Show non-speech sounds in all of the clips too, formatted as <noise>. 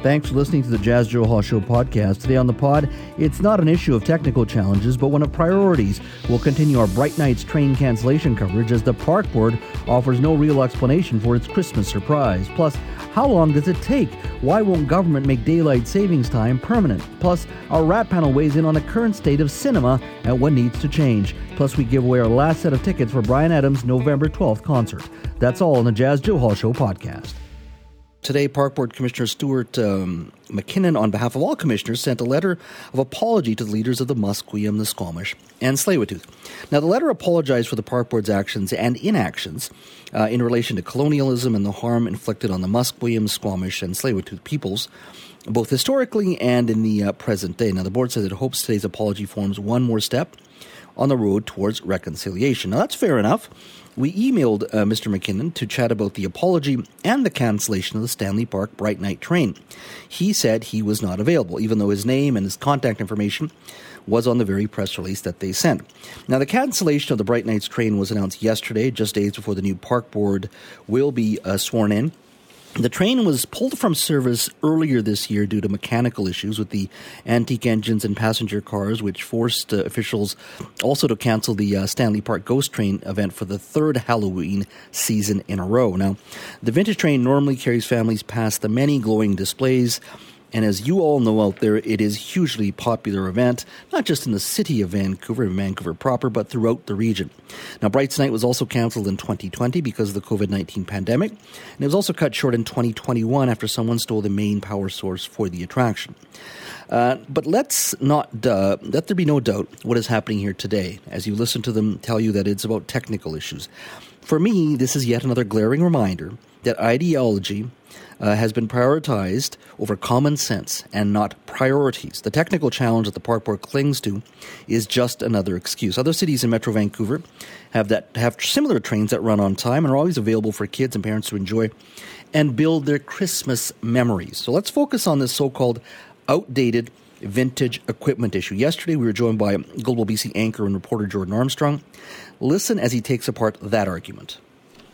Thanks for listening to the Jas Johal Show podcast. Today on the pod, it's not an issue of technical challenges, but one of priorities. We'll continue our Bright Nights train cancellation coverage as the Park Board offers no real explanation for its Christmas surprise. Plus, how long does it take? Why won't government make daylight savings time permanent? Plus, our wrap Panel weighs in on the current state of cinema and what needs to change. Plus, we give away our last set of tickets for Bryan Adams' November 12th concert. That's all on the Jas Johal Show podcast. Today, Park Board Commissioner Stuart um, Mackinnon, on behalf of all commissioners, sent a letter of apology to the leaders of the Musqueam, the Squamish, and Tsleil-Waututh. Now, the letter apologized for the Park Board's actions and inactions uh, in relation to colonialism and the harm inflicted on the Musqueam, Squamish, and Tsleil-Waututh peoples, both historically and in the uh, present day. Now, the board says it hopes today's apology forms one more step on the road towards reconciliation. Now, that's fair enough we emailed uh, Mr. Mackinnon to chat about the apology and the cancellation of the Stanley Park Bright Night train. He said he was not available, even though his name and his contact information was on the very press release that they sent. Now, the cancellation of the Bright Nights train was announced yesterday, just days before the new park board will be uh, sworn in. The train was pulled from service earlier this year due to mechanical issues with the antique engines and passenger cars, which forced uh, officials also to cancel the uh, Stanley Park Ghost Train event for the third Halloween season in a row. Now, the vintage train normally carries families past the many glowing displays and as you all know out there, it is hugely popular event, not just in the city of Vancouver and Vancouver proper, but throughout the region. Now, Brights Night was also cancelled in 2020 because of the COVID 19 pandemic, and it was also cut short in 2021 after someone stole the main power source for the attraction. Uh, but let's not uh, let there be no doubt what is happening here today as you listen to them tell you that it's about technical issues. For me, this is yet another glaring reminder that ideology uh, has been prioritized over common sense and not priorities. The technical challenge that the park board clings to is just another excuse. Other cities in Metro Vancouver have that have similar trains that run on time and are always available for kids and parents to enjoy and build their Christmas memories. So let's focus on this so-called outdated vintage equipment issue. Yesterday, we were joined by Global BC anchor and reporter Jordan Armstrong. Listen as he takes apart that argument.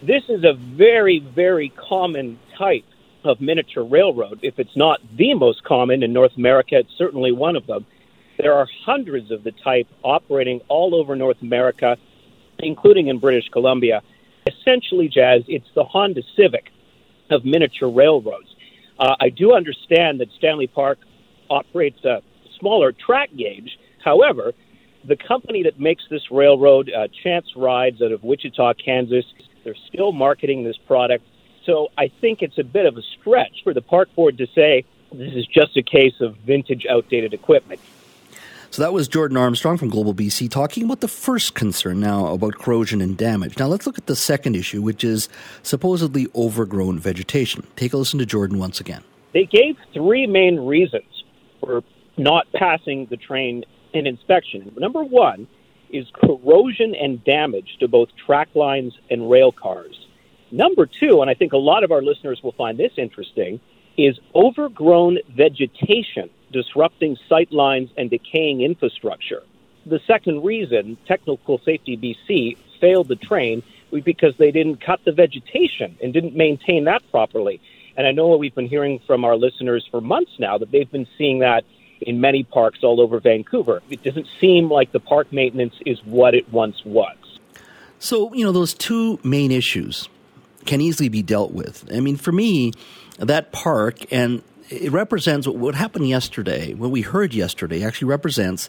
This is a very, very common type of miniature railroad. If it's not the most common in North America, it's certainly one of them. There are hundreds of the type operating all over North America, including in British Columbia. Essentially, Jas, it's the Honda Civic of miniature railroads. Uh, I do understand that Stanley Park operates a smaller track gauge. However, the company that makes this railroad, uh, Chance Rides out of Wichita, Kansas, they're still marketing this product so I think it's a bit of a stretch for the park board to say this is just a case of vintage, outdated equipment. So that was Jordan Armstrong from Global BC talking about the first concern now about corrosion and damage. Now let's look at the second issue, which is supposedly overgrown vegetation. Take a listen to Jordan once again. They gave three main reasons for not passing the train in inspection. Number one is corrosion and damage to both track lines and rail cars. Number two, and I think a lot of our listeners will find this interesting, is overgrown vegetation disrupting sight lines and decaying infrastructure. The second reason, Technical Safety BC failed the train was because they didn't cut the vegetation and didn't maintain that properly. And I know what we've been hearing from our listeners for months now that they've been seeing that in many parks all over Vancouver. It doesn't seem like the park maintenance is what it once was. So, you know, those two main issues can easily be dealt with. I mean, for me, that park and it represents what happened yesterday, what we heard yesterday actually represents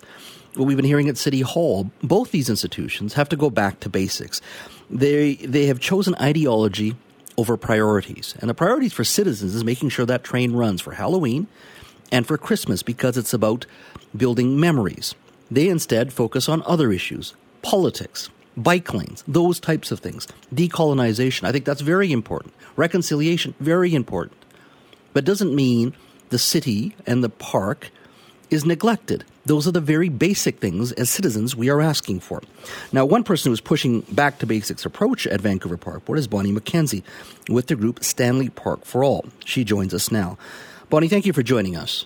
what we've been hearing at City Hall. Both these institutions have to go back to basics. They, they have chosen ideology over priorities. And the priorities for citizens is making sure that train runs for Halloween and for Christmas because it's about building memories. They instead focus on other issues, politics, bike lanes, those types of things. Decolonization, I think that's very important. Reconciliation, very important. But doesn't mean the city and the park is neglected. Those are the very basic things as citizens we are asking for. Now, one person who's pushing back to basics approach at Vancouver Park Board is Bonnie Mackenzie with the group Stanley Park for All. She joins us now. Bonnie, thank you for joining us.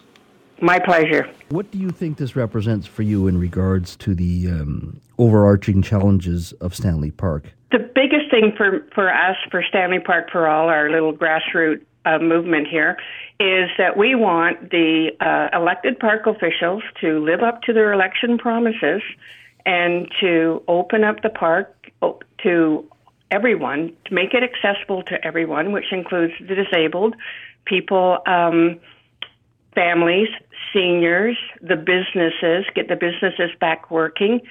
My pleasure. What do you think this represents for you in regards to the um, overarching challenges of Stanley Park? The biggest thing for, for us, for Stanley Park for All, our little grassroots uh, movement here is that we want the uh, elected park officials to live up to their election promises and to open up the park to everyone, to make it accessible to everyone, which includes the disabled, people, um, families, seniors, the businesses, get the businesses back working,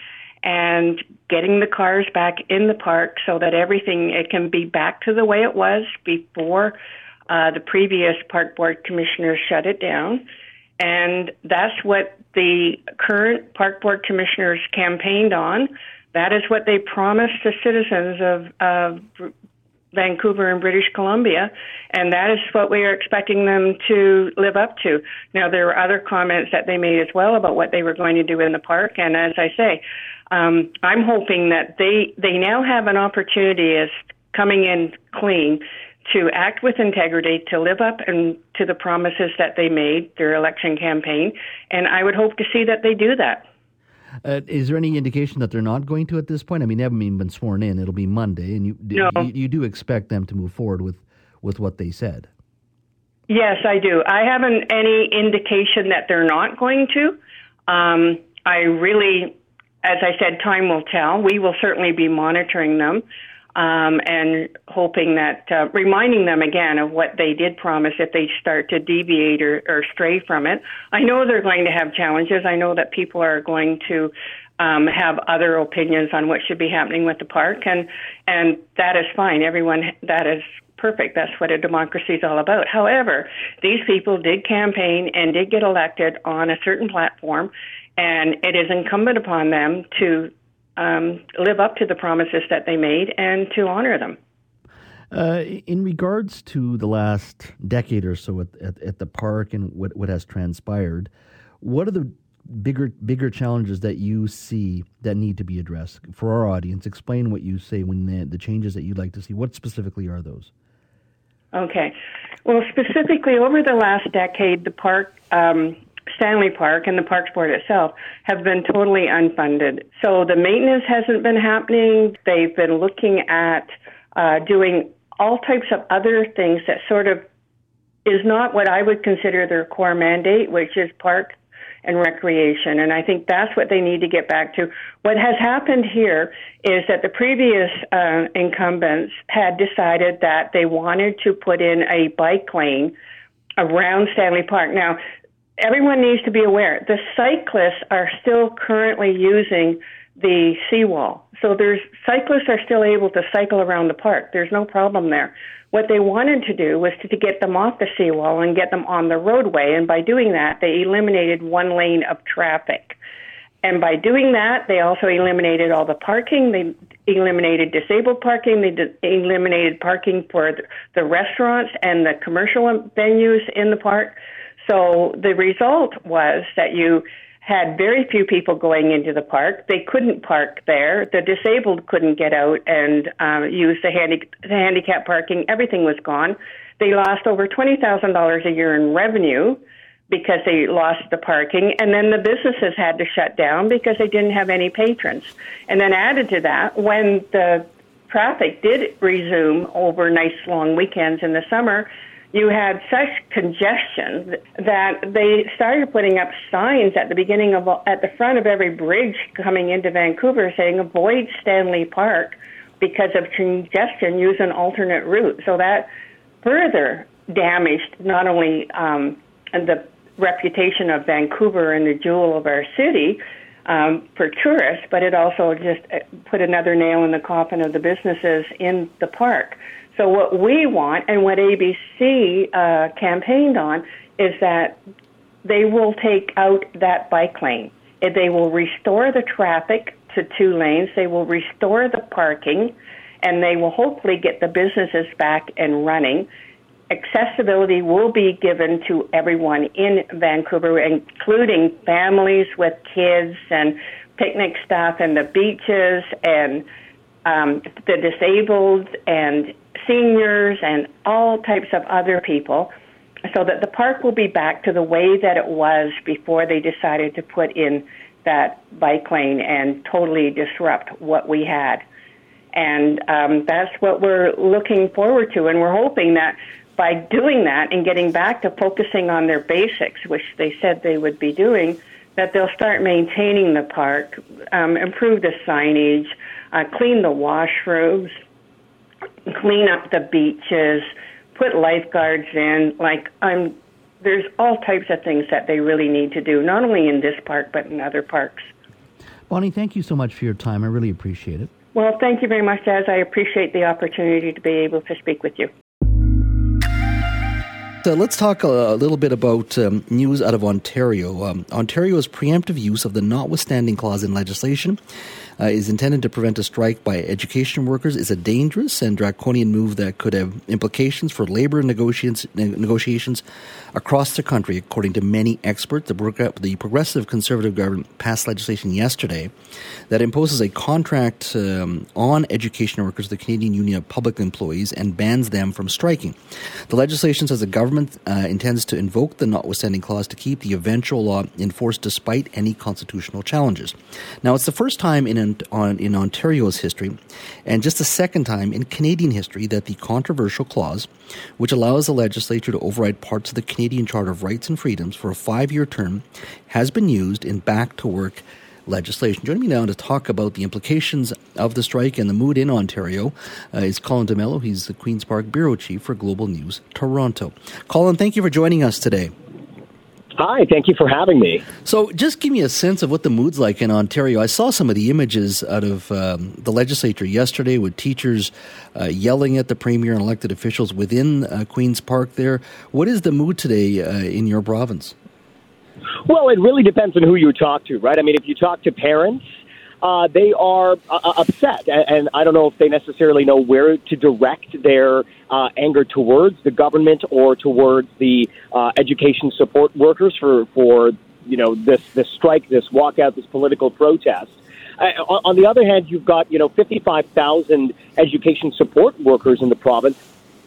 and getting the cars back in the park so that everything it can be back to the way it was before uh, the previous park board commissioners shut it down. And that's what the current park board commissioners campaigned on. That is what they promised the citizens of, of Vancouver and British Columbia, and that is what we are expecting them to live up to. Now, there were other comments that they made as well about what they were going to do in the park, and as I say, um, I'm hoping that they they now have an opportunity as coming in clean to act with integrity, to live up and to the promises that they made their election campaign, and I would hope to see that they do that. Uh, is there any indication that they're not going to at this point? I mean, they haven't even been sworn in. It'll be Monday, and you, no. you, you do expect them to move forward with with what they said. Yes, I do. I haven't any indication that they're not going to. Um, I really, as I said, time will tell. We will certainly be monitoring them um, and hoping that, uh, reminding them again of what they did promise if they start to deviate or, or stray from it. I know they're going to have challenges. I know that people are going to um, have other opinions on what should be happening with the park, and and that is fine. Everyone that is perfect. That's what a democracy is all about. However, these people did campaign and did get elected on a certain platform, and it is incumbent upon them to um, live up to the promises that they made and to honor them. Uh, in regards to the last decade or so at, at, at, the park and what, what has transpired, what are the bigger bigger challenges that you see that need to be addressed for our audience? Explain what you say when the, the changes that you'd like to see. What specifically are those? Okay. Well, specifically over the last decade, the park um, Stanley Park and the Parks Board itself have been totally unfunded. So the maintenance hasn't been happening. They've been looking at uh, doing all types of other things that sort of is not what I would consider their core mandate, which is park and recreation. And I think that's what they need to get back to. What has happened here is that the previous uh, incumbents had decided that they wanted to put in a bike lane around Stanley Park. Now, everyone needs to be aware the cyclists are still currently using the seawall. So there's cyclists are still able to cycle around the park. There's no problem there. What they wanted to do was to, to get them off the seawall and get them on the roadway, and by doing that, they eliminated one lane of traffic. And by doing that, they also eliminated all the parking. They eliminated disabled parking. They d- eliminated parking for the restaurants and the commercial venues in the park. So the result was that you had very few people going into the park. They couldn't park there. The disabled couldn't get out and um, use the, handi- the handicap parking. Everything was gone. They lost over $20,000 a year in revenue because they lost the parking. And then the businesses had to shut down because they didn't have any patrons. And then added to that, when the traffic did resume over nice long weekends in the summer, you had such congestion that they started putting up signs at the beginning of at the front of every bridge coming into Vancouver saying avoid Stanley Park because of congestion use an alternate route. So that further damaged not only um, the reputation of Vancouver and the jewel of our city um, for tourists but it also just uh, put another nail in the coffin of the businesses in the park so what we want and what ABC uh, campaigned on is that they will take out that bike lane. They will restore the traffic to two lanes. They will restore the parking, and they will hopefully get the businesses back and running. Accessibility will be given to everyone in Vancouver, including families with kids and picnic stuff and the beaches and um, the disabled and seniors and all types of other people so that the park will be back to the way that it was before they decided to put in that bike lane and totally disrupt what we had. And um, that's what we're looking forward to. And we're hoping that by doing that and getting back to focusing on their basics, which they said they would be doing, that they'll start maintaining the park, um, improve the signage, uh, clean the washrooms, clean up the beaches, put lifeguards in. Like I'm, there's all types of things that they really need to do, not only in this park but in other parks. Bonnie, thank you so much for your time. I really appreciate it. Well, thank you very much, As I appreciate the opportunity to be able to speak with you. So let's talk a, a little bit about um, news out of Ontario. Um, Ontario's preemptive use of the notwithstanding clause in legislation uh, is intended to prevent a strike by education workers is a dangerous and draconian move that could have implications for labor negotiations, negotiations across the country, according to many experts. The, progressive conservative government passed legislation yesterday that imposes a contract um, on education workers, the Canadian Union of Public Employees, and bans them from striking. The legislation says the government uh, intends to invoke the notwithstanding clause to keep the eventual law in force despite any constitutional challenges. Now, it's the first time in on, in Ontario's history, and just the second time in Canadian history that the controversial clause, which allows the legislature to override parts of the Canadian Charter of Rights and Freedoms for a five year term, has been used in back to work legislation. Joining me now to talk about the implications of the strike and the mood in Ontario uh, is Colin D'Mello. He's the Queen's Park Bureau Chief for Global News Toronto. Colin, thank you for joining us today. Hi, thank you for having me. So, just give me a sense of what the mood's like in Ontario. I saw some of the images out of um, the legislature yesterday with teachers uh, yelling at the premier and elected officials within uh, Queen's Park there. What is the mood today uh, in your province? Well, it really depends on who you talk to, right? I mean, if you talk to parents, uh, they are uh, uh upset, and I don't know if they necessarily know where to direct their uh, anger towards the government or towards the uh, education support workers for for you know this this strike, this walkout, this political protest. Uh, on the other hand, you've got you know 55,000 education support workers in the province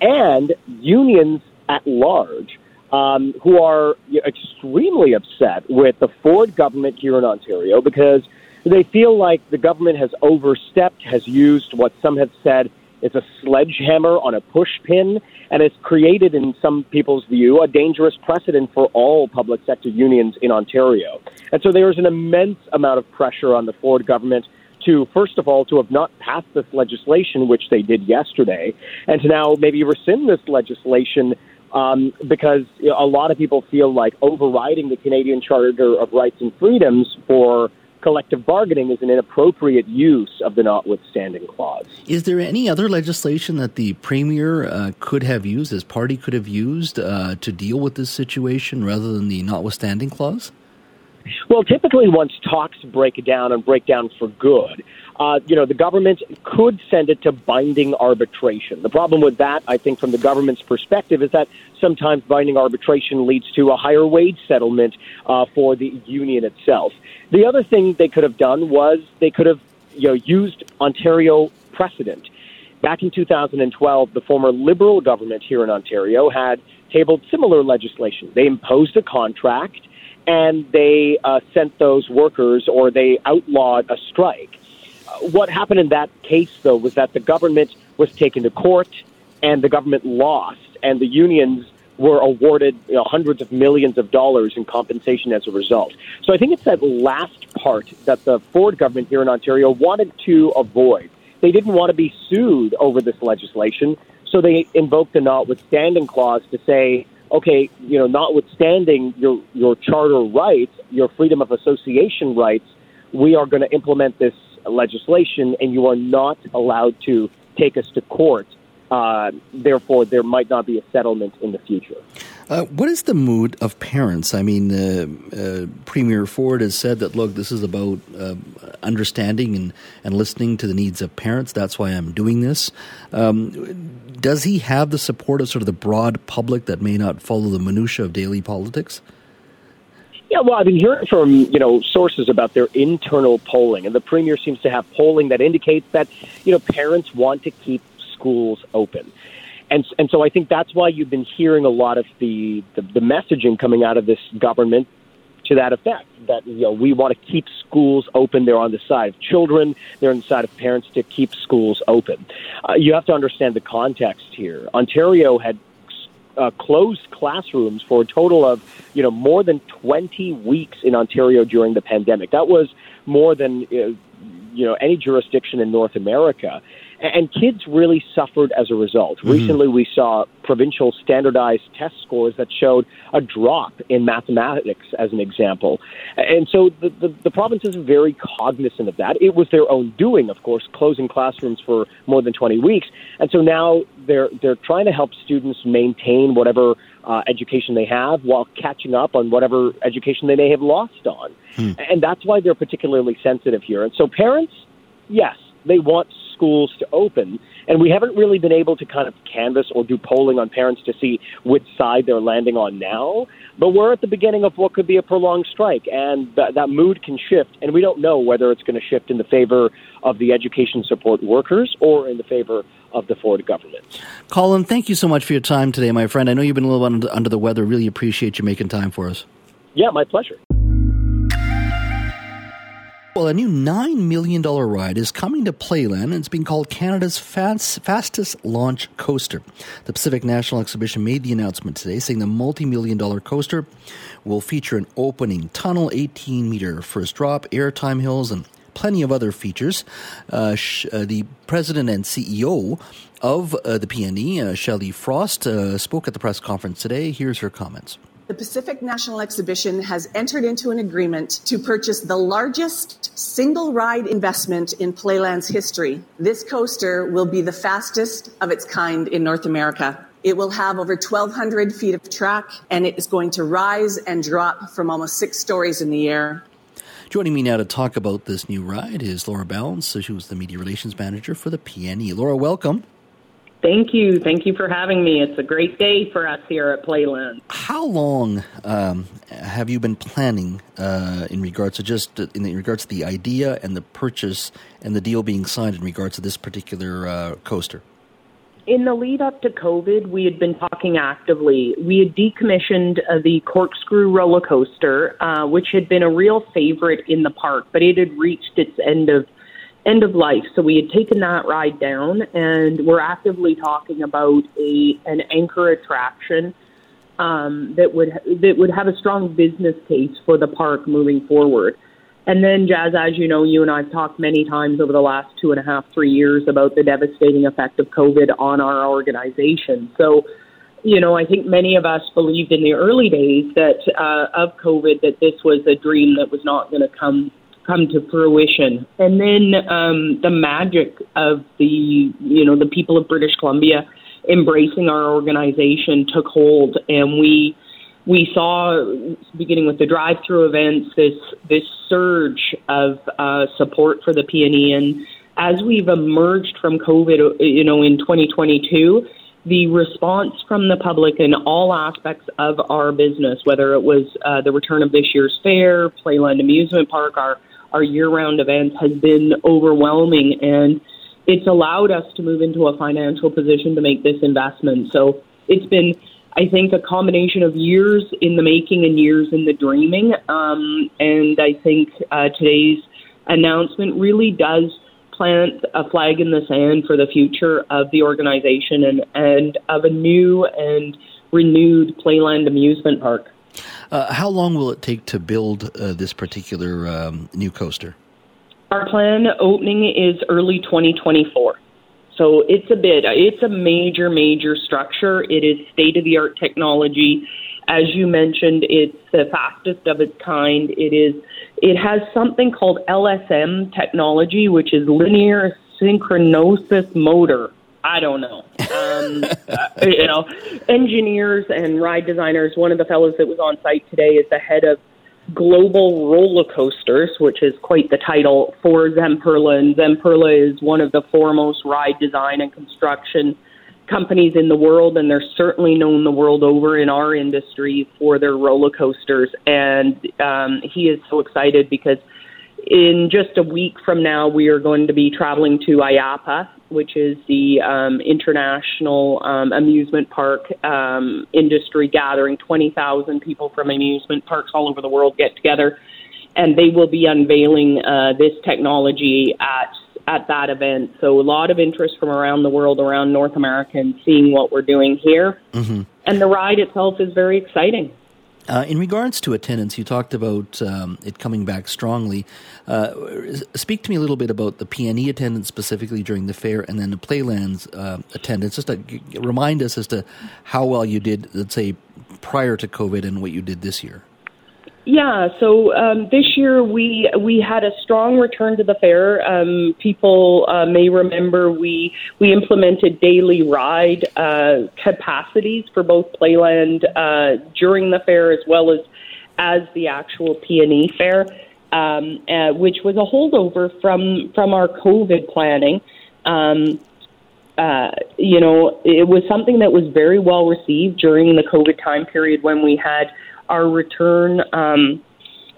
and unions at large um, who are extremely upset with the Ford government here in Ontario because they feel like the government has overstepped, has used what some have said is a sledgehammer on a pushpin, and has created, in some people's view, a dangerous precedent for all public sector unions in Ontario. And so there is an immense amount of pressure on the Ford government to, first of all, to have not passed this legislation, which they did yesterday, and to now maybe rescind this legislation um, because a lot of people feel like overriding the Canadian Charter of Rights and Freedoms for collective bargaining is an inappropriate use of the notwithstanding clause. Is there any other legislation that the premier uh, could have used, his party could have used uh, to deal with this situation rather than the notwithstanding clause? Well, typically, once talks break down and break down for good, uh, you know, the government could send it to binding arbitration. The problem with that, I think, from the government's perspective, is that sometimes binding arbitration leads to a higher wage settlement uh, for the union itself. The other thing they could have done was they could have, you know, used Ontario precedent. Back in 2012, the former Liberal government here in Ontario had tabled similar legislation. They imposed a contract and they uh, sent those workers or they outlawed a strike. What happened in that case, though, was that the government was taken to court and the government lost, and the unions were awarded you know, hundreds of millions of dollars in compensation as a result. So I think it's that last part that the Ford government here in Ontario wanted to avoid. They didn't want to be sued over this legislation, so they invoked the notwithstanding clause to say, okay, you know, notwithstanding your your charter rights, your freedom of association rights, we are going to implement this legislation, and you are not allowed to take us to court. Uh, therefore, there might not be a settlement in the future. Uh, what is the mood of parents? I mean, uh, uh Premier Ford has said that, look, this is about uh, understanding and, and listening to the needs of parents. That's why I'm doing this. Um, does he have the support of sort of the broad public that may not follow the minutia of daily politics? Yeah, well, I've been hearing from you know sources about their internal polling, and the premier seems to have polling that indicates that you know parents want to keep schools open and and so I think that's why you've been hearing a lot of the, the the, messaging coming out of this government to that effect that you know we want to keep schools open. They're on the side of children. They're on the side of parents to keep schools open. Uh, you have to understand the context here. Ontario had uh, closed classrooms for a total of you know more than 20 weeks in Ontario during the pandemic. That was more than uh, you know any jurisdiction in North America and kids really suffered as a result. Mm-hmm. Recently, we saw provincial standardized test scores that showed a drop in mathematics, as an example. And so the, the, the province is very cognizant of that. It was their own doing, of course, closing classrooms for more than 20 weeks. And so now they're, they're trying to help students maintain whatever uh, education they have while catching up on whatever education they may have lost on. Hmm. And that's why they're particularly sensitive here. And so parents, yes, they want schools to open. And we haven't really been able to kind of canvass or do polling on parents to see which side they're landing on now. But we're at the beginning of what could be a prolonged strike, and th- that mood can shift. And we don't know whether it's going to shift in the favor of the education support workers or in the favor of the Ford government. Colin, thank you so much for your time today, my friend. I know you've been a little under, under the weather. Really appreciate you making time for us. Yeah, my pleasure. Well, a new $9 million ride is coming to Playland and it's being called Canada's fast, fastest launch coaster. The Pacific National Exhibition made the announcement today saying the multi million dollar coaster will feature an opening tunnel, 18 meter first drop, airtime hills, and plenty of other features. Uh, sh- uh, the president and CEO of uh, the PNE, uh, Shelley Frost, uh, spoke at the press conference today. Here's her comments the Pacific National Exhibition has entered into an agreement to purchase the largest single ride investment in Playland's history. This coaster will be the fastest of its kind in North America. It will have over 1,200 feet of track and it is going to rise and drop from almost six stories in the air. Joining me now to talk about this new ride is Laura Ballance. She was the media relations manager for the PNE. Laura, welcome. Thank you. Thank you for having me. It's a great day for us here at Playland. How long um, have you been planning uh, in regards to just in regards to the idea and the purchase and the deal being signed in regards to this particular uh, coaster? In the lead up to COVID, we had been talking actively. We had decommissioned uh, the corkscrew roller coaster, uh, which had been a real favorite in the park, but it had reached its end of end of life. So we had taken that ride down, and we're actively talking about a an anchor attraction um, that would that would have a strong business case for the park moving forward. And then, Jas, as you know, you and I've talked many times over the last two and a half, three years about the devastating effect of COVID on our organization. So, you know, I think many of us believed in the early days that uh, of COVID that this was a dream that was not going to come come to fruition. And then um, the magic of the you know the people of British Columbia embracing our organization took hold, and we we saw beginning with the drive-through events this this surge of uh, support for the PNE, and as we've emerged from COVID, you know, in 2022 the response from the public in all aspects of our business, whether it was uh, the return of this year's fair, Playland Amusement Park, our our year-round events has been overwhelming, and it's allowed us to move into a financial position to make this investment. So it's been, I think, a combination of years in the making and years in the dreaming. Um, and I think uh, today's announcement really does plant a flag in the sand for the future of the organization and, and of a new and renewed Playland amusement park. Uh, how long will it take to build uh, this particular um, new coaster? Our plan opening is early 2024. So it's a bit, it's a major, major structure. It is state of the art technology. As you mentioned, it's the fastest of its kind. It is, it has something called LSM technology, which is linear synchronosis motor. I don't know. Um, <laughs> you know, engineers and ride designers. One of the fellows that was on site today is the head of Global Roller Coasters, which is quite the title for Zamperla. And Zamperla is one of the foremost ride design and construction companies in the world, and they're certainly known the world over in our industry for their roller coasters. And um, he is so excited because in just a week from now, we are going to be traveling to IAAPA, which is the um, international um, amusement park um, industry gathering. 20,000 people from amusement parks all over the world get together, and they will be unveiling uh, this technology at at that event. So a lot of interest from around the world, around North America, and seeing what we're doing here. Mm-hmm. and the ride itself is very exciting. Uh, in regards to attendance, you talked about um, it coming back strongly. Uh, speak to me a little bit about the PNE attendance specifically during the fair, and then the Playlands uh, attendance. Just to remind us as to how well you did, let's say, prior to COVID, and what you did this year. Yeah, so um, this year we we had a strong return to the fair. Um, people uh, may remember we we implemented daily ride uh, capacities for both Playland uh, during the fair as well as as the actual PNE fair, um, uh, which was a holdover from from our COVID planning. Um, uh, you know, it was something that was very well received during the COVID time period when we had our return um,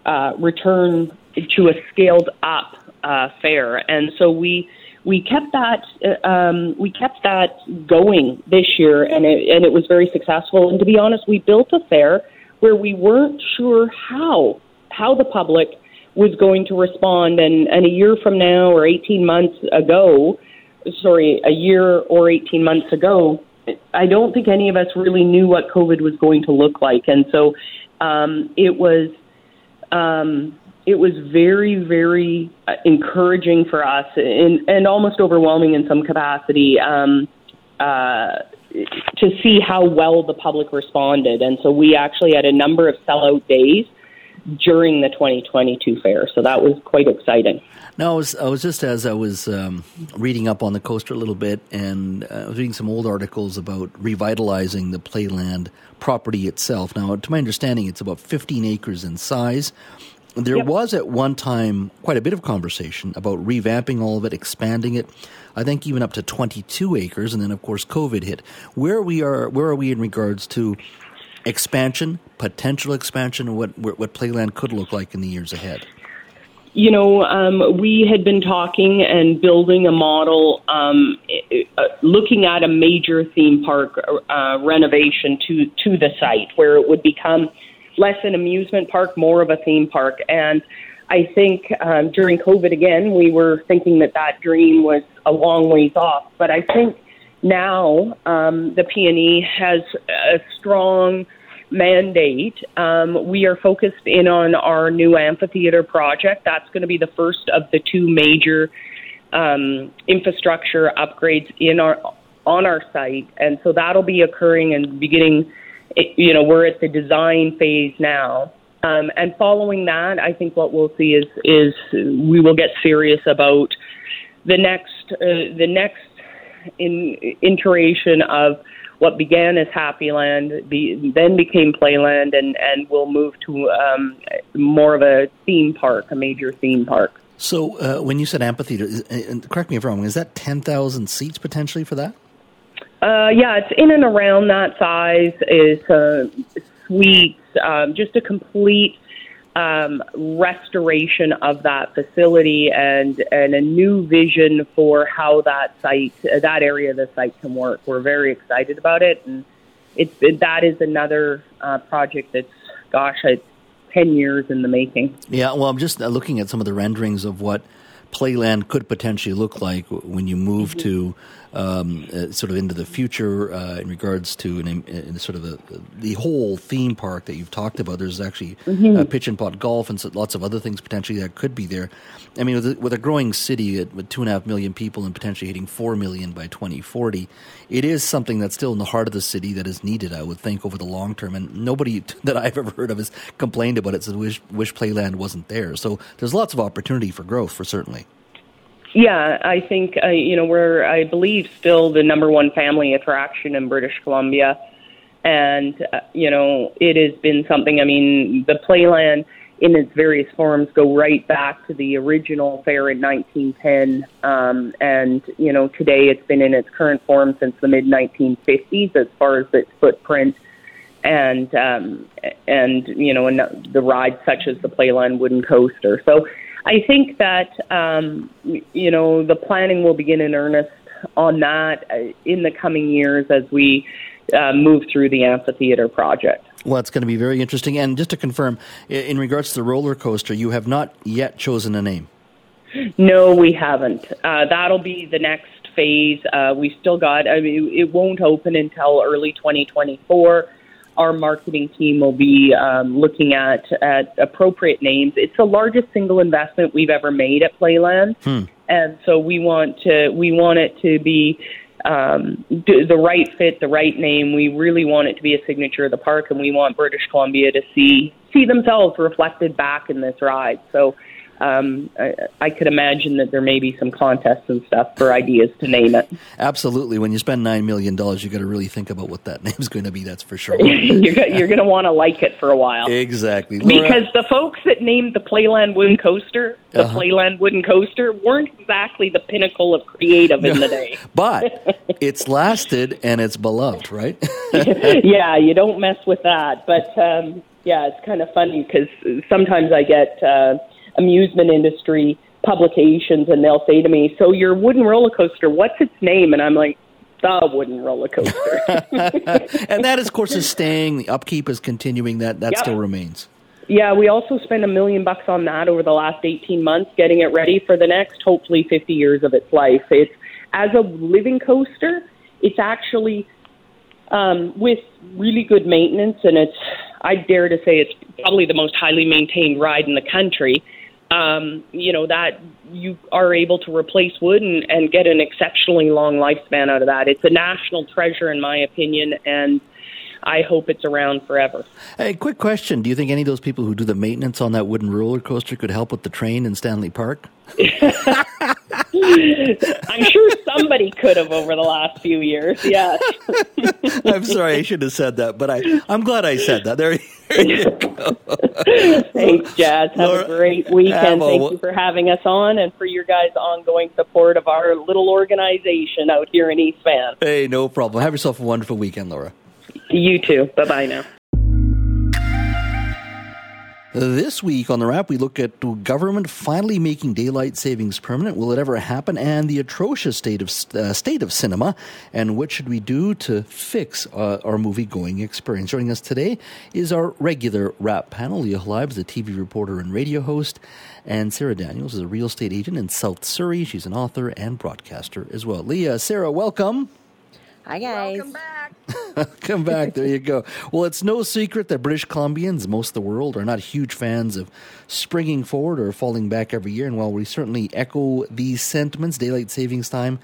uh, return to a scaled up uh, fair, and so we we kept that uh, um, we kept that going this year, and it and it was very successful. And to be honest, we built a fair where we weren't sure how how the public was going to respond, and and a year from now or 18 months ago, sorry, a year or 18 months ago, I don't think any of us really knew what COVID was going to look like, and so um, it was um, it was very very uh, encouraging for us and, and almost overwhelming in some capacity um, uh, to see how well the public responded, and so we actually had a number of sellout days during the 2022 fair. So that was quite exciting. No, I was, I was just as I was um, reading up on the coaster a little bit, and uh, I was reading some old articles about revitalizing the playland property itself. Now, to my understanding, it's about 15 acres in size. There yep. was at one time quite a bit of conversation about revamping all of it, expanding it. I think even up to 22 acres, and then of course COVID hit. Where we are, where are we in regards to expansion, potential expansion, what what Playland could look like in the years ahead? You know, um, we had been talking and building a model, um, uh, looking at a major theme park uh, renovation to to the site where it would become less an amusement park, more of a theme park. And I think um, during COVID again, we were thinking that that dream was a long ways off. But I think now um, the PNE has a strong mandate. Um, we are focused in on our new amphitheater project. That's going to be the first of the two major um, infrastructure upgrades in our on our site, and so that'll be occurring and beginning. You know, we're at the design phase now. Um, and following that, I think what we'll see is is we will get serious about the next uh, the next in, iteration of what began as Happyland, be, then became Playland, and and will move to um, more of a theme park, a major theme park. So, uh, when you said amphitheater, correct me if I'm wrong, is that ten thousand seats potentially for that? Uh, yeah, it's in and around that size. Is uh, suites, um, just a complete um, restoration of that facility and and a new vision for how that site, that area of the site can work. We're very excited about it, and it's that is another uh, project that's, gosh, it's ten years in the making. Yeah, well, I'm just uh, looking at some of the renderings of what Playland could potentially look like when you move mm-hmm. to um, uh, sort of into the future uh, in regards to an, in sort of the, the whole theme park that you've talked about. There's actually mm-hmm. uh, pitch and putt golf and so, lots of other things potentially that could be there. I mean, with a, with a growing city at, with two and a half million people and potentially hitting four million by 2040, it is something that's still in the heart of the city that is needed. I would think over the long term, and nobody <laughs> that I've ever heard of has complained about it. Says wish wish Playland wasn't there. So there's lots of opportunity for growth for certainly. Yeah, I think uh, you know we're I believe still the number one family attraction in British Columbia, and uh, you know it has been something. I mean, the Playland in its various forms go right back to the original fair in 1910, um, and you know today it's been in its current form since the mid 1950s as far as its footprint and um, and you know and the rides such as the Playland Wooden Coaster. So I think that um, you know the planning will begin in earnest on that uh, in the coming years as we uh, move through the amphitheater project. Well, it's going to be very interesting. And just to confirm, in regards to the roller coaster, you have not yet chosen a name. No, we haven't. Uh, that'll be the next phase. Uh, we still got. I mean, it won't open until early 2024. Our marketing team will be um, looking at at appropriate names. It's the largest single investment we've ever made at Playland, Hmm. and so we want to we want it to be um, d- the right fit, the right name. We really want it to be a signature of the park, and we want British Columbia to see see themselves reflected back in this ride. So. Um, I, I could imagine that there may be some contests and stuff for ideas to name it. Absolutely. When you spend $9 million, you've got to really think about what that <laughs> name's going to be, that's for sure. <laughs> you're go- you're going to want to like it for a while. exactly. Laura- Because the folks that named the Playland Wooden Coaster, the Uh-huh. Playland Wooden Coaster, weren't exactly the pinnacle of creative in the <laughs> day. but it's lasted and it's beloved, right? yeah, you don't mess with that. But um, yeah, it's kind of funny because sometimes I get uh, amusement industry publications and they'll say to me, "So your wooden roller coaster, what's its name?" And I'm like, "The wooden roller coaster." <laughs> <laughs> and that, of course, is staying. The upkeep is continuing. That that Yep. still remains. Yeah, we also spent a million bucks on that over the last 18 months, getting it ready for the next, hopefully, 50 years of its life. It's as a living coaster, it's actually um, with really good maintenance, and it's I dare to say it's probably the most highly maintained ride in the country. Um, you know that you are able to replace wood and, and get an exceptionally long lifespan out of that. It's a national treasure, in my opinion, and I hope it's around forever. Hey, quick question: Do you think any of those people who do the maintenance on that wooden roller coaster could help with the train in Stanley Park? <laughs> I'm sure somebody could have over the last few years. Yes. <laughs> I'm sorry, I should have said that, but I I'm glad I said that. There, there you go. <laughs> Thanks, Jas. Have Laura, a great weekend. a Thank you for having us on and for your guys' ongoing support of our little organization out here in East Van. Hey, no problem. Have yourself a wonderful weekend, Laura. You too. Bye bye now. This week on the wrap, we look at government finally making daylight savings permanent. Will it ever happen? And the atrocious state of uh, state of cinema, and what should we do to fix uh, our movie going experience? Joining us today is our regular wrap panel. Leah Halib is a TV reporter and radio host, and Sarah Daniels is a real estate agent in South Surrey. She's an author and broadcaster as well. Leah, Sarah, welcome. Hi guys. Welcome back. <laughs> Come back. There you go. Well, it's no secret that British Columbians, most of the world, are not huge fans of springing forward or falling back every year. And while we certainly echo these sentiments, daylight savings time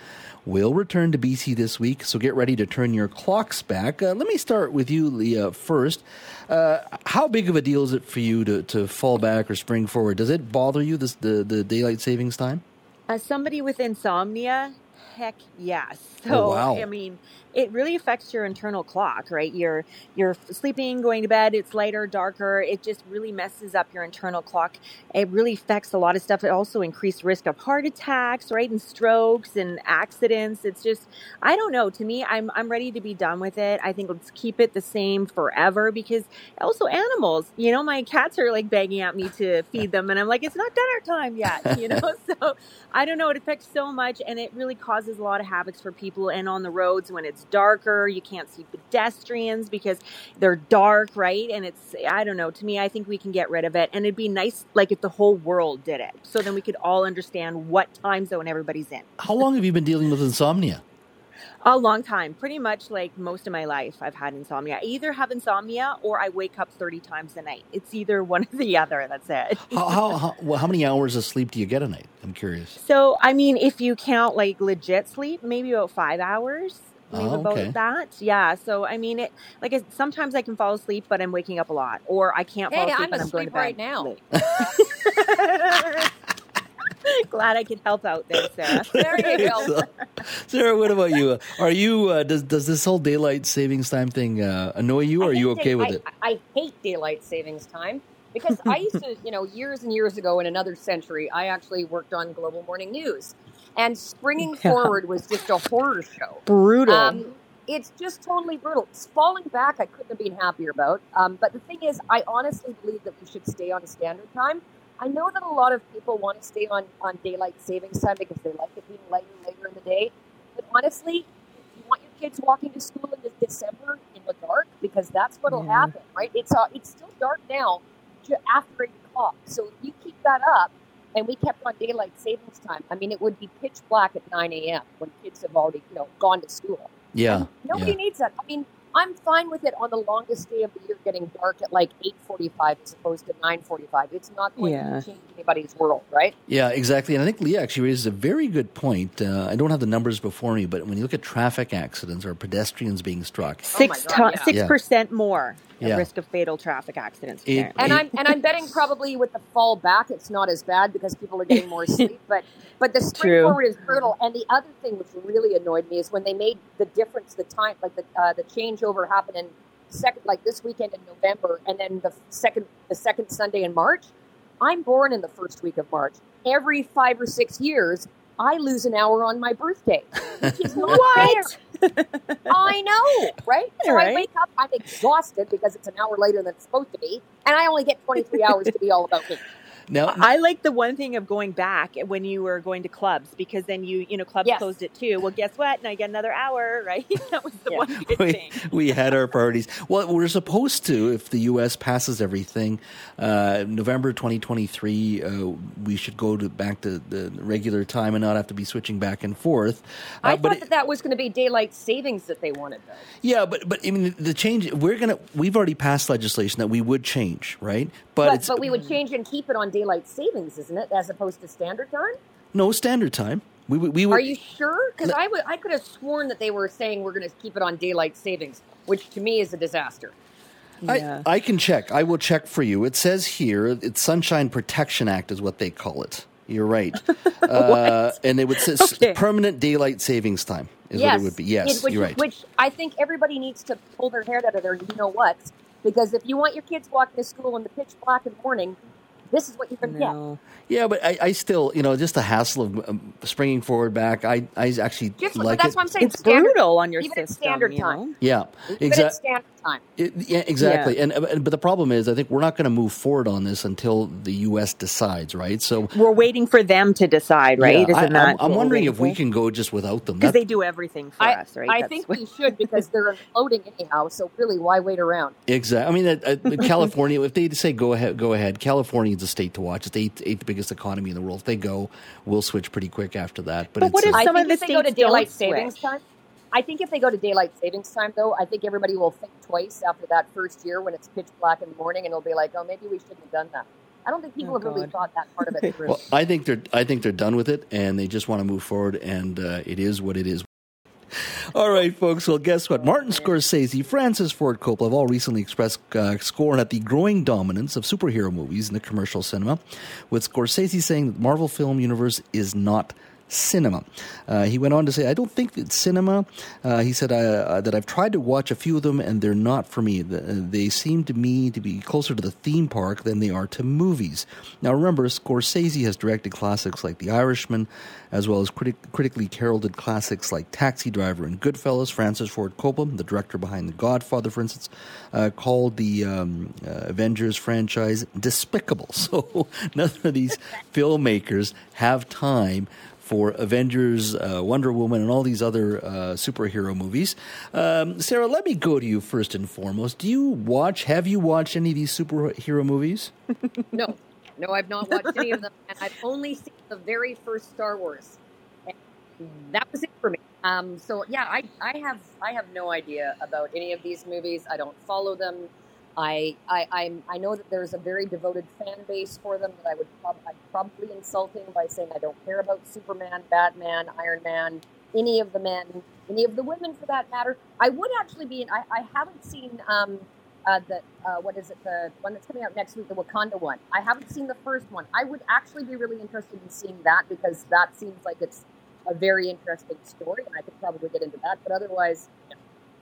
will return to BC this week. So get ready to turn your clocks back. Uh, let me start with you, Leah, first. Uh, how big of a deal is it for you to, to fall back or spring forward? Does it bother you, this, the, the daylight savings time? As somebody with insomnia, heck yes. So Oh, wow. I mean, it really affects your internal clock, right? You're you're sleeping, going to bed, it's lighter, darker. It just really messes up your internal clock. It really affects a lot of stuff. It also increased risk of heart attacks, right? And strokes and accidents. It's just I don't know. To me, I'm I'm ready to be done with it. I think let's keep it the same forever because also animals, you know, my cats are like begging at me to feed them and I'm like, it's not dinner time yet, you know? <laughs> so I don't know. It affects so much and it really causes a lot of havocs for people and on the roads when it's darker, you can't see pedestrians because they're dark, right? And it's I don't know. To me, I think we can get rid of it and it'd be nice like if the whole world did it. So then we could all understand what time zone everybody's in. How long have you been dealing with insomnia? A long time, pretty much like most of my life, I've had insomnia. I either have insomnia or I wake up 30 times a night. It's either <laughs> one or the other. That's it. How, how, how, well, how many hours of sleep do you get a night? I'm curious. So, I mean, if you count like legit sleep, maybe about five hours. Maybe Oh, okay. about that. Yeah. So, I mean, it like I, sometimes I can fall asleep, but I'm waking up a lot, or I can't fall Hey, asleep I'm and I'm going to asleep bed right now. late. <laughs> Glad I could help out there, Sarah. <laughs> There you go. Sarah, what about you? Are you uh, does does this whole daylight savings time thing uh, annoy you? Or are you okay day- with I, it? I hate daylight savings time because I used to, you know, years and years ago in another century, I actually worked on Global Morning News, and springing <laughs> Yeah. forward was just a horror show. Brutal. Um, it's just totally brutal. It's Falling back, I couldn't have been happier about. Um, but the thing is, I honestly believe that we should stay on a standard time. I know that a lot of people want to stay on, on daylight savings time because they like it being lighter later in the day. But honestly, you want your kids walking to school in December in the dark because that's what'll Yeah. happen, right? It's uh, it's still dark now after eight o'clock. So if you keep that up and we kept on daylight savings time. I mean, it would be pitch black at 9 a.m. when kids have already, you know, gone to school. Yeah. Nobody yeah. needs that. I mean, I'm fine with it on the longest day of the year getting dark at like 8:45 as opposed to 9:45. It's not going Yeah. to change anybody's world, right? Yeah, exactly. And I think Leah actually raises a very good point. Uh, I don't have the numbers before me, but when you look at traffic accidents or pedestrians being struck, Six Oh God, ti- yeah. six Yeah. percent more Yeah. at risk of fatal traffic accidents. It- apparently. And I'm and I'm betting <laughs> probably with the fall back, it's not as bad because people are getting more <laughs> sleep. But but the spring True. forward is brutal. And the other thing which really annoyed me is when they made the difference, the time, like the uh, the changeover happened in second, like this weekend in November, and then the second the second Sunday in March. I'm born in the first week of March. Every five or six years, I lose an hour on my birthday, which is not <laughs> What? fair. I know, right? <laughs> So I wake up, I'm exhausted because it's an hour later than it's supposed to be, and I only get 23 hours to be all about me. Now I like the one thing of going back when you were going to clubs because then you you know clubs Yes. closed at two. Well, guess what? Now I get another hour, <laughs> right? that was the Yeah. one good we, thing. we had our parties. Well, we're supposed to, if the U.S. passes everything, uh, November 2023, uh, we should go to back to the regular time and not have to be switching back and forth. Uh, I but thought it- that that was going to be daylight savings that they wanted, though. yeah, but but I mean the change. We're gonna. We've already passed legislation that we would change, right? But, But, it's but we would change and keep it on daylight savings, isn't it, as opposed to standard time? no standard time. We would. We would. Are you sure? Because Le- I I could have sworn that they were saying we're going to keep it on daylight savings, which to me is a disaster. Yeah. I, I can check. I will check for you. It says here, it's Sunshine Protection Act is what they call it. You're right. <laughs> uh, and it would say Okay. permanent daylight savings time is yes, what it would be. Yes, it- which, you're right. Which I think everybody needs to pull their hair out of their you know what, because if you want your kids walking to school in the pitch black in the morning, this is what you're going to get. Yeah, but I, I still, you know, just the hassle of um, springing forward back. I, I actually Just like but that's it. what I'm saying. It's standard, brutal on your even at system. standard you time. know? yeah, Even at exactly. standard time. It, yeah, exactly. And uh, but the problem is, I think we're not going to move forward on this until the U.S. decides, right? So, We're waiting for them to decide, right? yeah, I, Isn't that I'm, I'm wondering if we can go just without them. because they do everything for I, us, right? I That's think what- we should because they're imploding anyhow. So really, why wait around? Exactly. I mean, uh, uh, California. if they say go ahead, go ahead. California is a state to watch. It's the eighth, eighth biggest economy in the world. If they go, we'll switch pretty quick after that. But, But it's, what if I some think of the if they go to states don't daylight savings time, I think if they go to daylight savings time, though, I think everybody will think twice after that first year when it's pitch black in the morning, and they'll be like, "Oh, maybe we shouldn't have done that." I don't think people Oh, have really thought that part of it through. <laughs> well, I think they're. I think they're done with it, and they just want to move forward. And uh, it is what it is. <laughs> All right, folks. Well, guess what? Martin Scorsese, Francis Ford Coppola have all recently expressed uh, scorn at the growing dominance of superhero movies in the commercial cinema, with Scorsese saying that the Marvel film universe is not cinema. Uh, he went on to say, I don't think that cinema. Uh, he said uh, that I've tried to watch a few of them and they're not for me. The- uh, They seem to me to be closer to the theme park than they are to movies. Now remember, Scorsese has directed classics like The Irishman, as well as critic- critically heralded classics like Taxi Driver and Goodfellas. Francis Ford Coppola, the director behind The Godfather, for instance, uh, called the um, uh, Avengers franchise despicable. <laughs> So none of these filmmakers have time for Avengers, uh, Wonder Woman, and all these other uh, superhero movies. Um, Sarah, let me go to you first and foremost. Do you watch, have you watched any of these superhero movies? <laughs> no, no, I've not watched any of them, and I've only seen the very first Star Wars. And that was it for me. Um, so yeah, I, I have I have no idea about any of these movies. I don't follow them. I I I'm, I know that there's a very devoted fan base for them that I would prob- I'm probably insulting by saying I don't care about Superman, Batman, Iron Man, any of the men, any of the women for that matter. I would actually be. I, I haven't seen um, uh, the uh, what is it the one that's coming out next week, the Wakanda one. I haven't seen the first one. I would actually be really interested in seeing that because that seems like it's a very interesting story, and I could probably get into that. But otherwise, no.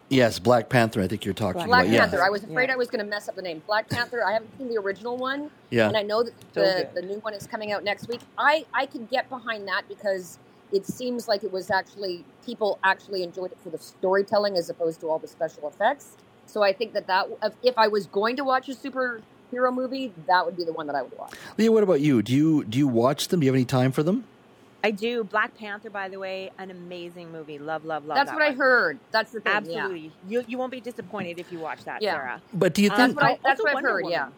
Yes, Black Panther, I think you're talking Black Black about. Panther. Yeah. I was afraid Yeah. I was going to mess up the name. Black Panther. I haven't seen the original one, Yeah. and I know that the, good. the new one is coming out next week. I I could get behind that because it seems like it was actually people actually enjoyed it for the storytelling as opposed to all the special effects. So I think that that if- if I was going to watch a superhero movie, that would be the one that I would watch. Leah, what about you? Do you do you watch them? Do you have any time for them? I do. Black Panther, by the way, an amazing movie. Love, love, love. That's that what I heard. That's the thing. Yeah. Absolutely. You you won't be disappointed if you watch that, Yeah. Sarah. But do you Um, That's think? what I. That's what I've Wonder heard. Woman. Yeah.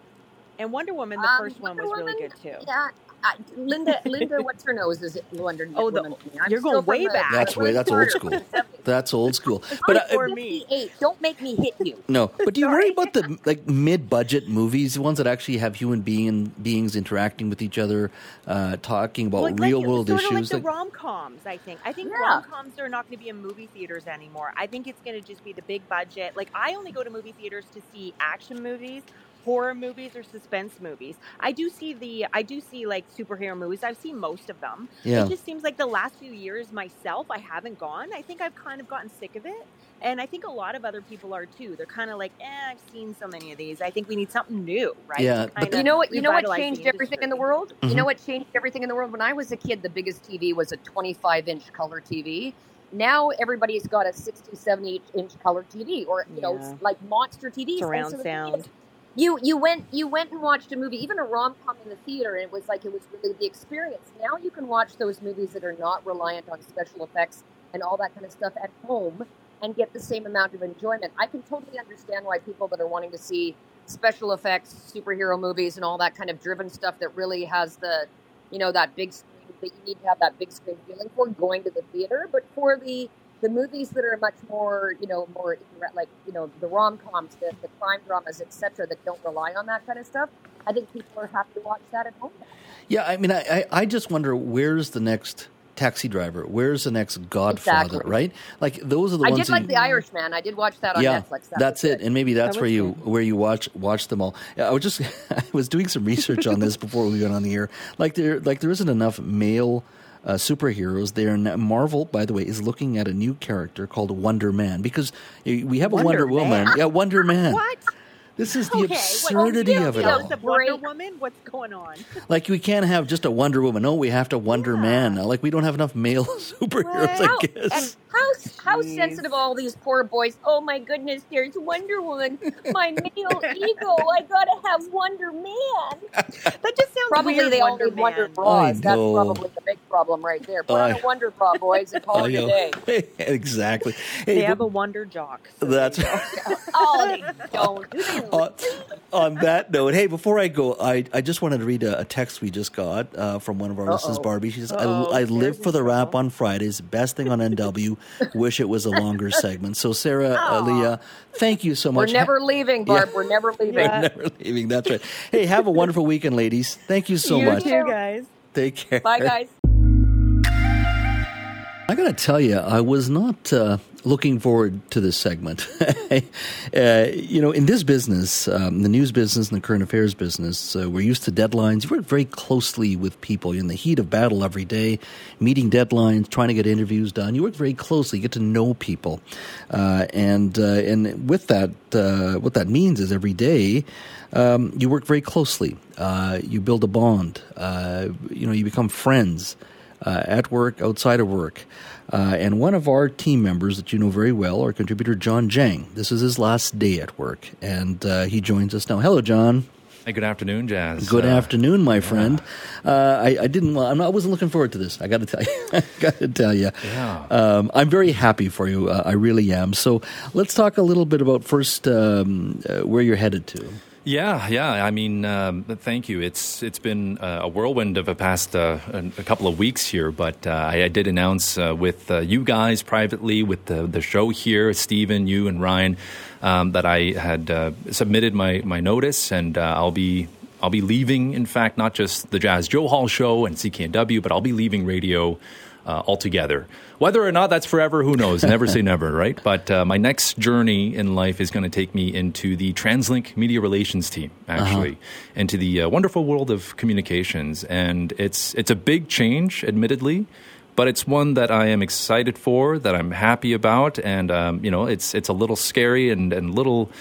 And Wonder Woman, the Um, first one Wonder was really good too. Yeah, I, Lynda, Lynda, what's her nose? Is it Wonder Oh, the- Woman. I'm you're going still from way the- back. That's way. That's old school. That's old school. But uh, for me. 58. Don't make me hit you. no. But do you worry about the like mid-budget movies, the ones that actually have human being beings interacting with each other, uh, talking about Like- real like, world sort issues? Of like the like- rom coms, I think. I think Yeah. rom coms are not going to be in movie theaters anymore. I think it's going to just be the big budget. Like I only go to movie theaters to see action movies, horror movies, or suspense movies. I do see the, I do see like superhero movies. I've seen most of them. Yeah. It just seems like the last few years myself, I haven't gone. I think I've kind of gotten sick of it. And I think a lot of other people are too. They're kind of like, eh, I've seen so many of these. I think we need something new, right? Yeah, but You know what? You know what changed everything in the industry. world? Mhm. You know what changed everything in the world? When I was a kid, the biggest TV was a 25 inch color TV. Now everybody's got a 60, 70 inch color TV, or you know, like monster TVs. Surround so sound. is, You you went you went and watched a movie, even a rom com in the theater, and it was like it was really the experience. Now you can watch those movies that are not reliant on special effects and all that kind of stuff at home and get the same amount of enjoyment. I can totally understand why people that are wanting to see special effects, superhero movies, and all that kind of driven stuff that really has the, you know, that big screen that you need to have that big screen feeling for going to the theater. But for the the movies that are much more, you know, more like you know the rom coms, the, the crime dramas, etc., that don't rely on that kind of stuff, I think people are happy to watch that at home. Yeah, I mean, I, I, I just wonder where's the next taxi driver? Where's the next Godfather? Exactly. Right? Like those are the I ones. I did like you- The Irishman. I did watch that on yeah, Netflix. That that's it, good. and maybe that's That where you good. where you watch watch them all. Yeah, I was just <laughs> I was doing some research on this <laughs> before we went on the air. Like there like there isn't enough male. Uh, superheroes there and Marvel by the way is looking at a new character called Wonder Man because we have a Wonder, Wonder Woman yeah Wonder Man What? this is the Okay, absurdity oh, of it yeah, all it's a Wonder Woman? What's going on? <laughs> like we can't have just a Wonder Woman no we have to Wonder Yeah. Man like we don't have enough male <laughs> superheroes How, I guess and how how Jeez. sensitive all these poor boys. Oh my goodness, there's Wonder Woman, my male <laughs> ego. I gotta have Wonder Man. That just sounds Probably weird. they all Wonder need Wonder Bras. That's probably the big problem right there. Put on I- a Wonder Bra, boys, and <laughs> call I it a day. <laughs> exactly hey, They but- have a Wonder Jock. so that's there. <laughs> Oh, they don't. Do on, on that note, hey, before I go, I, I just wanted to read a, a text we just got uh, from one of our listeners, Uh-oh. Barbie. She says, I, Uh-oh. I live for the wrap on Fridays. Best thing on NW. Wish it was a longer segment. So, Sarah, uh, Leah, thank you so much. We're never leaving, Barb. Yeah. We're never leaving. We're never leaving. That's right. Hey, have a wonderful weekend, ladies. Thank you so you much. too, guys. Take care. Bye, guys. I got to tell you, I was not uh, looking forward to this segment. <laughs> uh, you know, in this business, um, the news business and the current affairs business, uh, we're used to deadlines. You work very closely with people. You're in the heat of battle every day, meeting deadlines, trying to get interviews done. You work very closely. You get to know people, uh, and uh, and with that, uh, what that means is every day. Um, you work very closely. You build a bond. You know, you become friends uh, at work, outside of work. Uh, and one of our team members that you know very well, our contributor Jawn Jang, this is his last day at work, and uh, he joins us now. Hello, Jawn. Hey, good afternoon, Jas. Good Uh, afternoon, my friend. Uh, I, I didn't. I'm not, I wasn't looking forward to this. I got to tell <laughs> you. I got to tell you. Yeah. Um, I'm very happy for you. Uh, I really am. So let's talk a little bit about first um, uh, where you're headed to. Yeah, yeah. I mean, um, thank you. It's it's been uh, a whirlwind of a past uh, a, couple of weeks here, but uh, I, I did announce uh, with uh, you guys privately, with the the show here, Steven, you, and Ryan, um, that I had uh, submitted my my notice, and I'll be. I'll be leaving, in fact, not just the Jas Johal show and CKNW, but I'll be leaving radio uh, altogether. Whether or not that's forever, who knows? Never say never, <laughs> right? But uh, my next journey in life is going to take me into the TransLink media relations team, actually, into the uh, wonderful world of communications. And it's it's a big change, admittedly, but it's one that I am excited for, that I'm happy about, and um, you know, it's it's a little scary and and little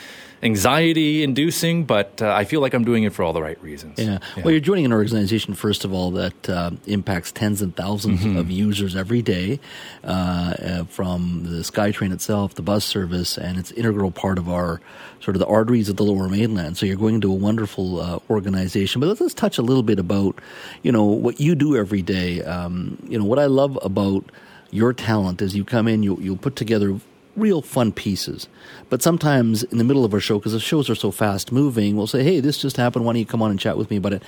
anxiety inducing, but uh, I feel like I'm doing it for all the right reasons. Yeah. Well, you're joining an organization, first of all, that uh, impacts tens and 1000s Mm-hmm. of users every day, uh, uh, from the SkyTrain itself, the bus service, and it's an integral part of our sort of the arteries of the Lower Mainland. So you're going into a wonderful uh, organization. But let's, let's touch a little bit about, you know, what you do every day. Um, you know, what I love about your talent is you come in, you you'll put together real fun pieces. But sometimes in the middle of our show, because the shows are so fast moving, we'll say, hey, this just happened. Why don't you come on and chat with me about it?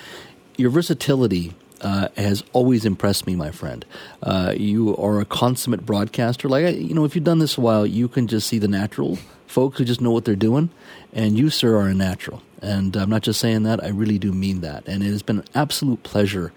Your versatility uh, has always impressed me, my friend. Uh, you are a consummate broadcaster. Like you know, if you've done this a while, you can just see the natural folks who just know what they're doing, and you, sir, are a natural. And I'm not just saying that; I really do mean that. And it has been an absolute pleasure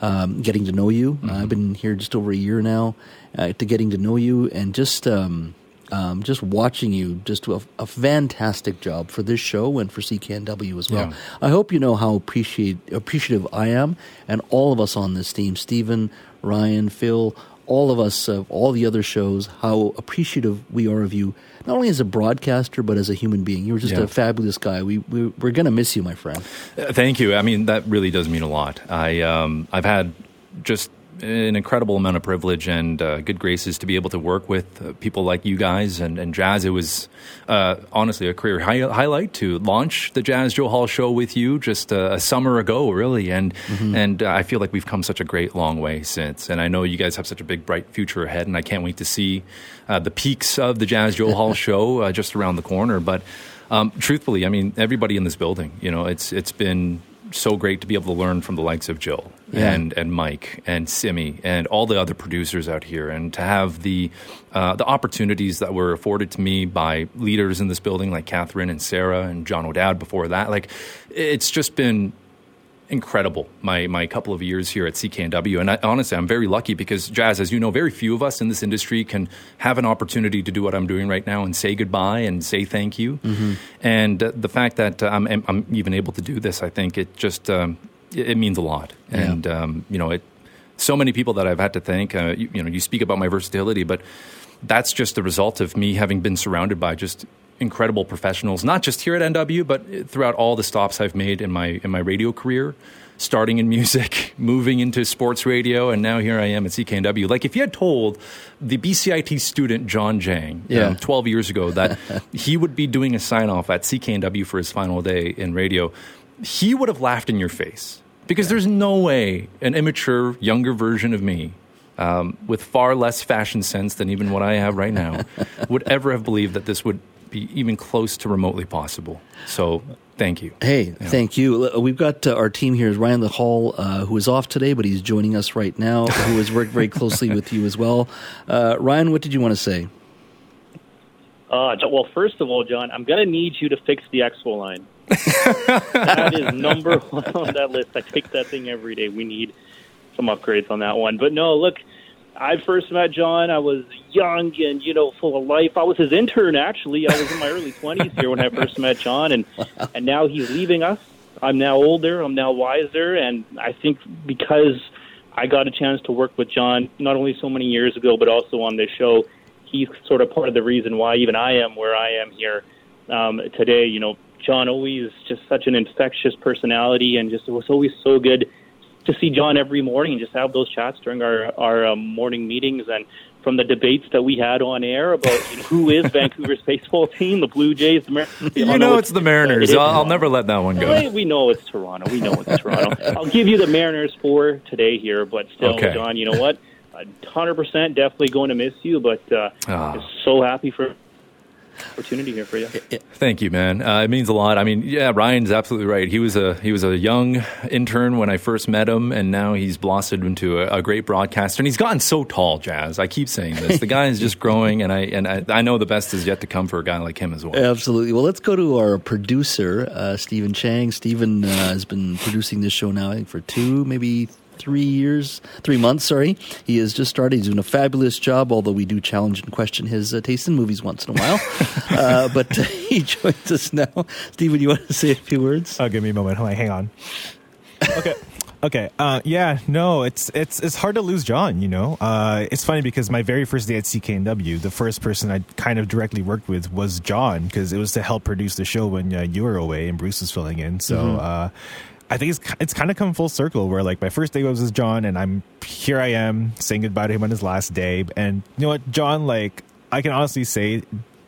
um, getting to know you. Mm-hmm. I've been here just over a year now, uh, to getting to know you, and just. Um, um, just watching you just do a, a, fantastic job for this show and for CKNW as well. Yeah. I hope you know how appreciate, appreciative I am and all of us on this team, Steven, Ryan, Phil, all of us, uh, all the other shows, how appreciative we are of you, not only as a broadcaster, but as a human being. You were just yeah. a fabulous guy. We, we, we're going to miss you, my friend. Uh, thank you. I mean, that really does mean a lot. I, um, I've had just an incredible amount of privilege and uh, good graces to be able to work with uh, people like you guys and, and Jas. It was uh, honestly a career hi- highlight to launch the Jas Johal show with you just a, a summer ago, really. And mm-hmm. and I feel like we've come such a great long way since. And I know you guys have such a big, bright future ahead, and I can't wait to see uh, the peaks of the Jas Johal <laughs> show uh, just around the corner. But um, truthfully, I mean, everybody in this building, you know, it's it's been so great to be able to learn from the likes of Jill yeah. and and Mike and Simi and all the other producers out here, and to have the uh, the opportunities that were afforded to me by leaders in this building like Catherine and Sarah and John O'Dowd before that, like it's just been incredible my my couple of years here at CKNW and I, honestly I'm very lucky because Jas as you know very few of us in this industry can have an opportunity to do what I'm doing right now and say goodbye and say thank you mm-hmm. and uh, the fact that uh, I'm, I'm even able to do this I think it just um, it, means a lot and yeah. um, you know it so many people that I've had to thank uh, you, you know you speak about my versatility but that's just the result of me having been surrounded by just incredible professionals, not just here at NW, but throughout all the stops I've made in my in my radio career. Starting in music, <laughs> moving into sports radio, and now here I am at CKNW. Like if you had told the BCIT student Jawn Jang, yeah. um, 12 years ago, that <laughs> he would be doing a sign off at CKNW for his final day in radio, he would have laughed in your face because yeah. there's no way an immature, younger version of me um, with far less fashion sense than even what I have right now <laughs> would ever have believed that this would be even close to remotely possible. So thank you. Hey, yeah. thank you. We've got uh, our team here is Ryan the Hall, uh, who is off today, but he's joining us right now, <laughs> who has worked very closely with you as well. Uh, Ryan, what did you want to say? Uh, well, first of all, Jawn, I'm going to need you to fix the Expo line. <laughs> that is number <laughs> one on that list. I take that thing every day. We need some upgrades on that one. But no, look, I first met Jawn. I was young and you know full of life. I was his intern actually. I was in my early twenties here when I first met Jawn, and and now he's leaving us. I'm now older. I'm now wiser, and I think because I got a chance to work with Jawn not only so many years ago, but also on this show, he's sort of part of the reason why even I am where I am here um, today. You know, Jawn always just such an infectious personality, and just it was always so good to see Jawn every morning and just have those chats during our our um, morning meetings and from the debates that we had on air about you know, who is <laughs> Vancouver's baseball team, the Blue Jays, the Mariners. You know, know it's, it's, the Mariners. It I'll, I'll, never let that one go. We know it's Toronto. We know it's Toronto. <laughs> I'll give you the Mariners for today here, but still, okay. Jawn, you know what? hundred percent, definitely going to miss you, but uh, oh. so happy for opportunity here for you. Thank you, man. Uh, it means a lot. I mean, yeah, Ryan's absolutely right. He was a he was a young intern when I first met him, and now he's blossomed into a, a great broadcaster. And he's gotten so tall, Jas. I keep saying this. The guy is just growing, and I and I, I, know the best is yet to come for a guy like him as well. Absolutely. Well, let's go to our producer, uh, Steven Chang. Steven uh, has been producing this show now, I think, for two, maybe three years, three months, sorry. He has just started. He's doing a fabulous job, although we do challenge and question his uh, taste in movies once in a while. <laughs> uh, but uh, <laughs> he joins us now. Steven, you want to say a few words? Oh, give me a moment. Hang on. Okay. Okay. Uh, yeah. No, it's it's it's hard to lose Jawn. You know, uh, it's funny because my very first day at CKNW, the first person I kind of directly worked with was Jawn because it was to help produce the show when uh, you were away and Bruce was filling in. So. Mm-hmm. I think it's it's kind of come full circle where like my first day was with Jawn and I'm here I am saying goodbye to him on his last day and you know what Jawn like I can honestly say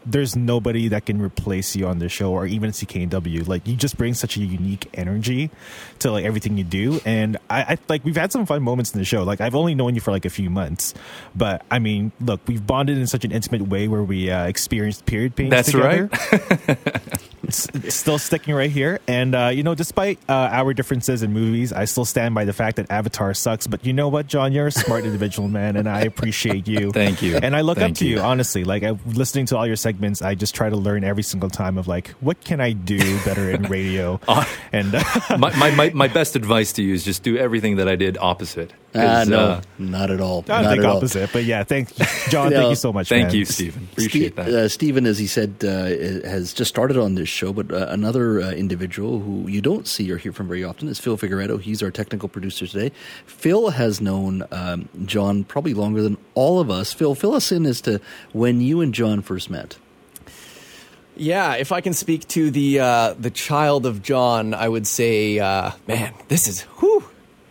there's nobody that can replace you on the show or even CKNW. Like you just bring such a unique energy to like everything you do. And I, I, like we've had some fun moments in the show. Like I've only known you for like a few months, but I mean, look, we've bonded in such an intimate way where we uh, experienced period pain. That's together. right. <laughs> still sticking right here. And uh, you know, despite uh, our differences in movies, I still stand by the fact that Avatar sucks. But you know what, Jawn, you're a smart <laughs> individual, man, and I appreciate you. Thank you. And I look Thank up to you. you. honestly. Like I, listening to all your segments, I just try to learn every single time of like, what can I do better in radio? <laughs> and uh, <laughs> my, my, my, my best advice to you is just do everything that I did opposite. 'Cause, no, uh, not at all. I not think at all. opposite. But yeah, thank Jawn. <laughs> No, thank you so much. thank man. you, Steven. Appreciate Ste- that. Uh, Steven, as he said, uh, has just started on this show, but uh, another uh, individual who you don't see or hear from very often is Phil Figueredo. He's our technical producer today. Phil has known um, Jawn probably longer than all of us. Phil, fill us in as to when you and Jawn first met. Yeah, if I can speak to the uh, the child of Jawn, I would say, uh, man, this is whew.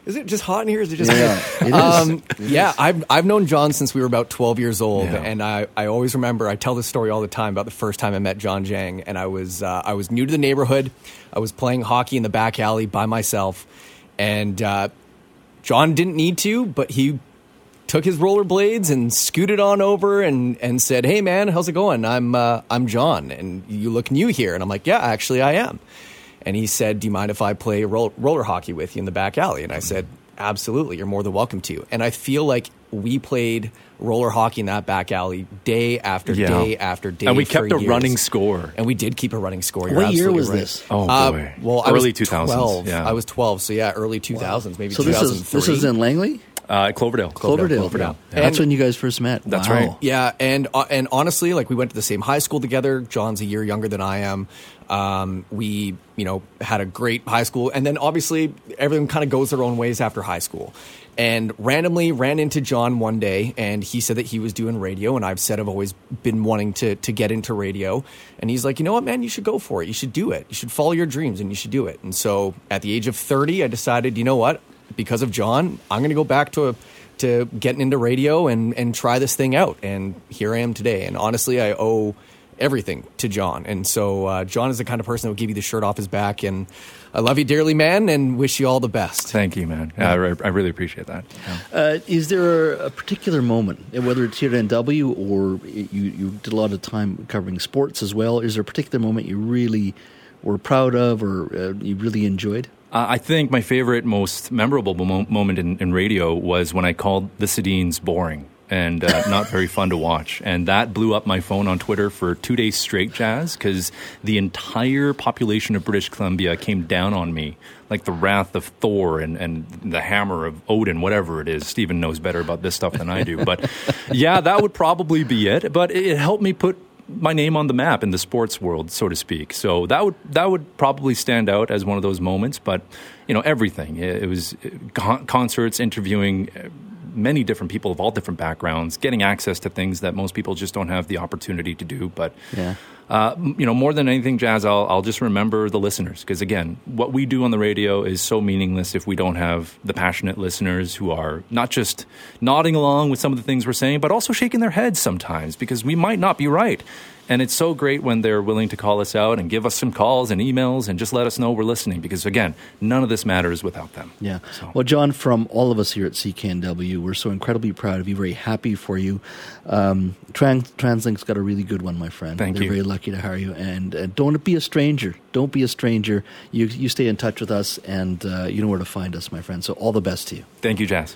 Is it just hot in here? Is it just Yeah. Um, It yeah. I've I've known Jawn since we were about twelve years old, Yeah. and I, I always remember I tell this story all the time about the first time I met Jawn Jang, and I was uh, I was new to the neighborhood, I was playing hockey in the back alley by myself, and uh, Jawn didn't need to, but he took his rollerblades and scooted on over and, and said, "Hey man, how's it going? I'm uh, I'm Jawn, and you look new here." And I'm like, "Yeah, actually, I am." And he said, "Do you mind if I play roll, roller hockey with you in the back alley?" And I said, "Absolutely, you're more than welcome to." And I feel like we played roller hockey in that back alley day after Yeah. day after day, And we kept a years. running score. And we did keep a running score. You're What year was right. this? Oh, Uh, boy. well, I Early was 2000s, 12. yeah. I was 12, so yeah, early 2000s, maybe So this is this is in Langley, Uh, Cloverdale. Cloverdale. Cloverdale. Yeah. That's when you guys first met. That's Wow. right. Yeah, and uh, and honestly, like we went to the same high school together. Jawn's a year younger than I am. Um, we, you know, had a great high school, and then obviously everything kind of goes their own ways after high school. And randomly ran into Jawn one day, and he said that he was doing radio, and I've said I've always been wanting to to get into radio. And he's like, you know what, man, you should go for it. You should do it. You should follow your dreams, and you should do it. And so, at the age of thirty, I decided, you know what, because of Jawn, I'm going to go back to a to getting into radio and and try this thing out. And here I am today. And honestly, I owe everything to Jawn. And so uh, Jawn is the kind of person that will give you the shirt off his back. And I love you dearly, man, and wish you all the best. Thank you, man. Yeah, I, re- I really appreciate that. Uh, is there a particular moment, whether it's here at NW or you, you did a lot of time covering sports as well? Is there a particular moment you really were proud of or uh, you really enjoyed? Uh, I think my favorite, most memorable mo- moment in, in radio was when I called the Sedins boring and uh, <laughs> not very fun to watch. And that blew up my phone on Twitter for two days straight, Jas, because the entire population of British Columbia came down on me like the wrath of Thor and, and the hammer of Odin, whatever it is. Steven knows better about this stuff than I do. But <laughs> yeah, that would probably be it. But it, it helped me put my name on the map in the sports world, so to speak. So that would that would probably stand out as one of those moments. But you know, everything it, was uh, concerts, interviewing uh, many different people of all different backgrounds, getting access to things that most people just don't have the opportunity to do. But Yeah. uh, you know, more than anything, Jas, I'll, I'll just remember the listeners because again, what we do on the radio is so meaningless if we don't have the passionate listeners who are not just nodding along with some of the things we're saying, but also shaking their heads sometimes because we might not be right. And it's so great when they're willing to call us out and give us some calls and emails and just let us know we're listening because again, none of this matters without them. Yeah. So- Well, Jawn, from all of us here at CKNW, we're so incredibly proud of you, very happy for you. Um, Trans- TransLink's got a really good one, my friend. Thank They're you. very lucky to hire you. And uh, don't be a stranger. Don't be a stranger. You, you stay in touch with us, and uh, you know where to find us, my friend. So all the best to you. Thank you, Jas.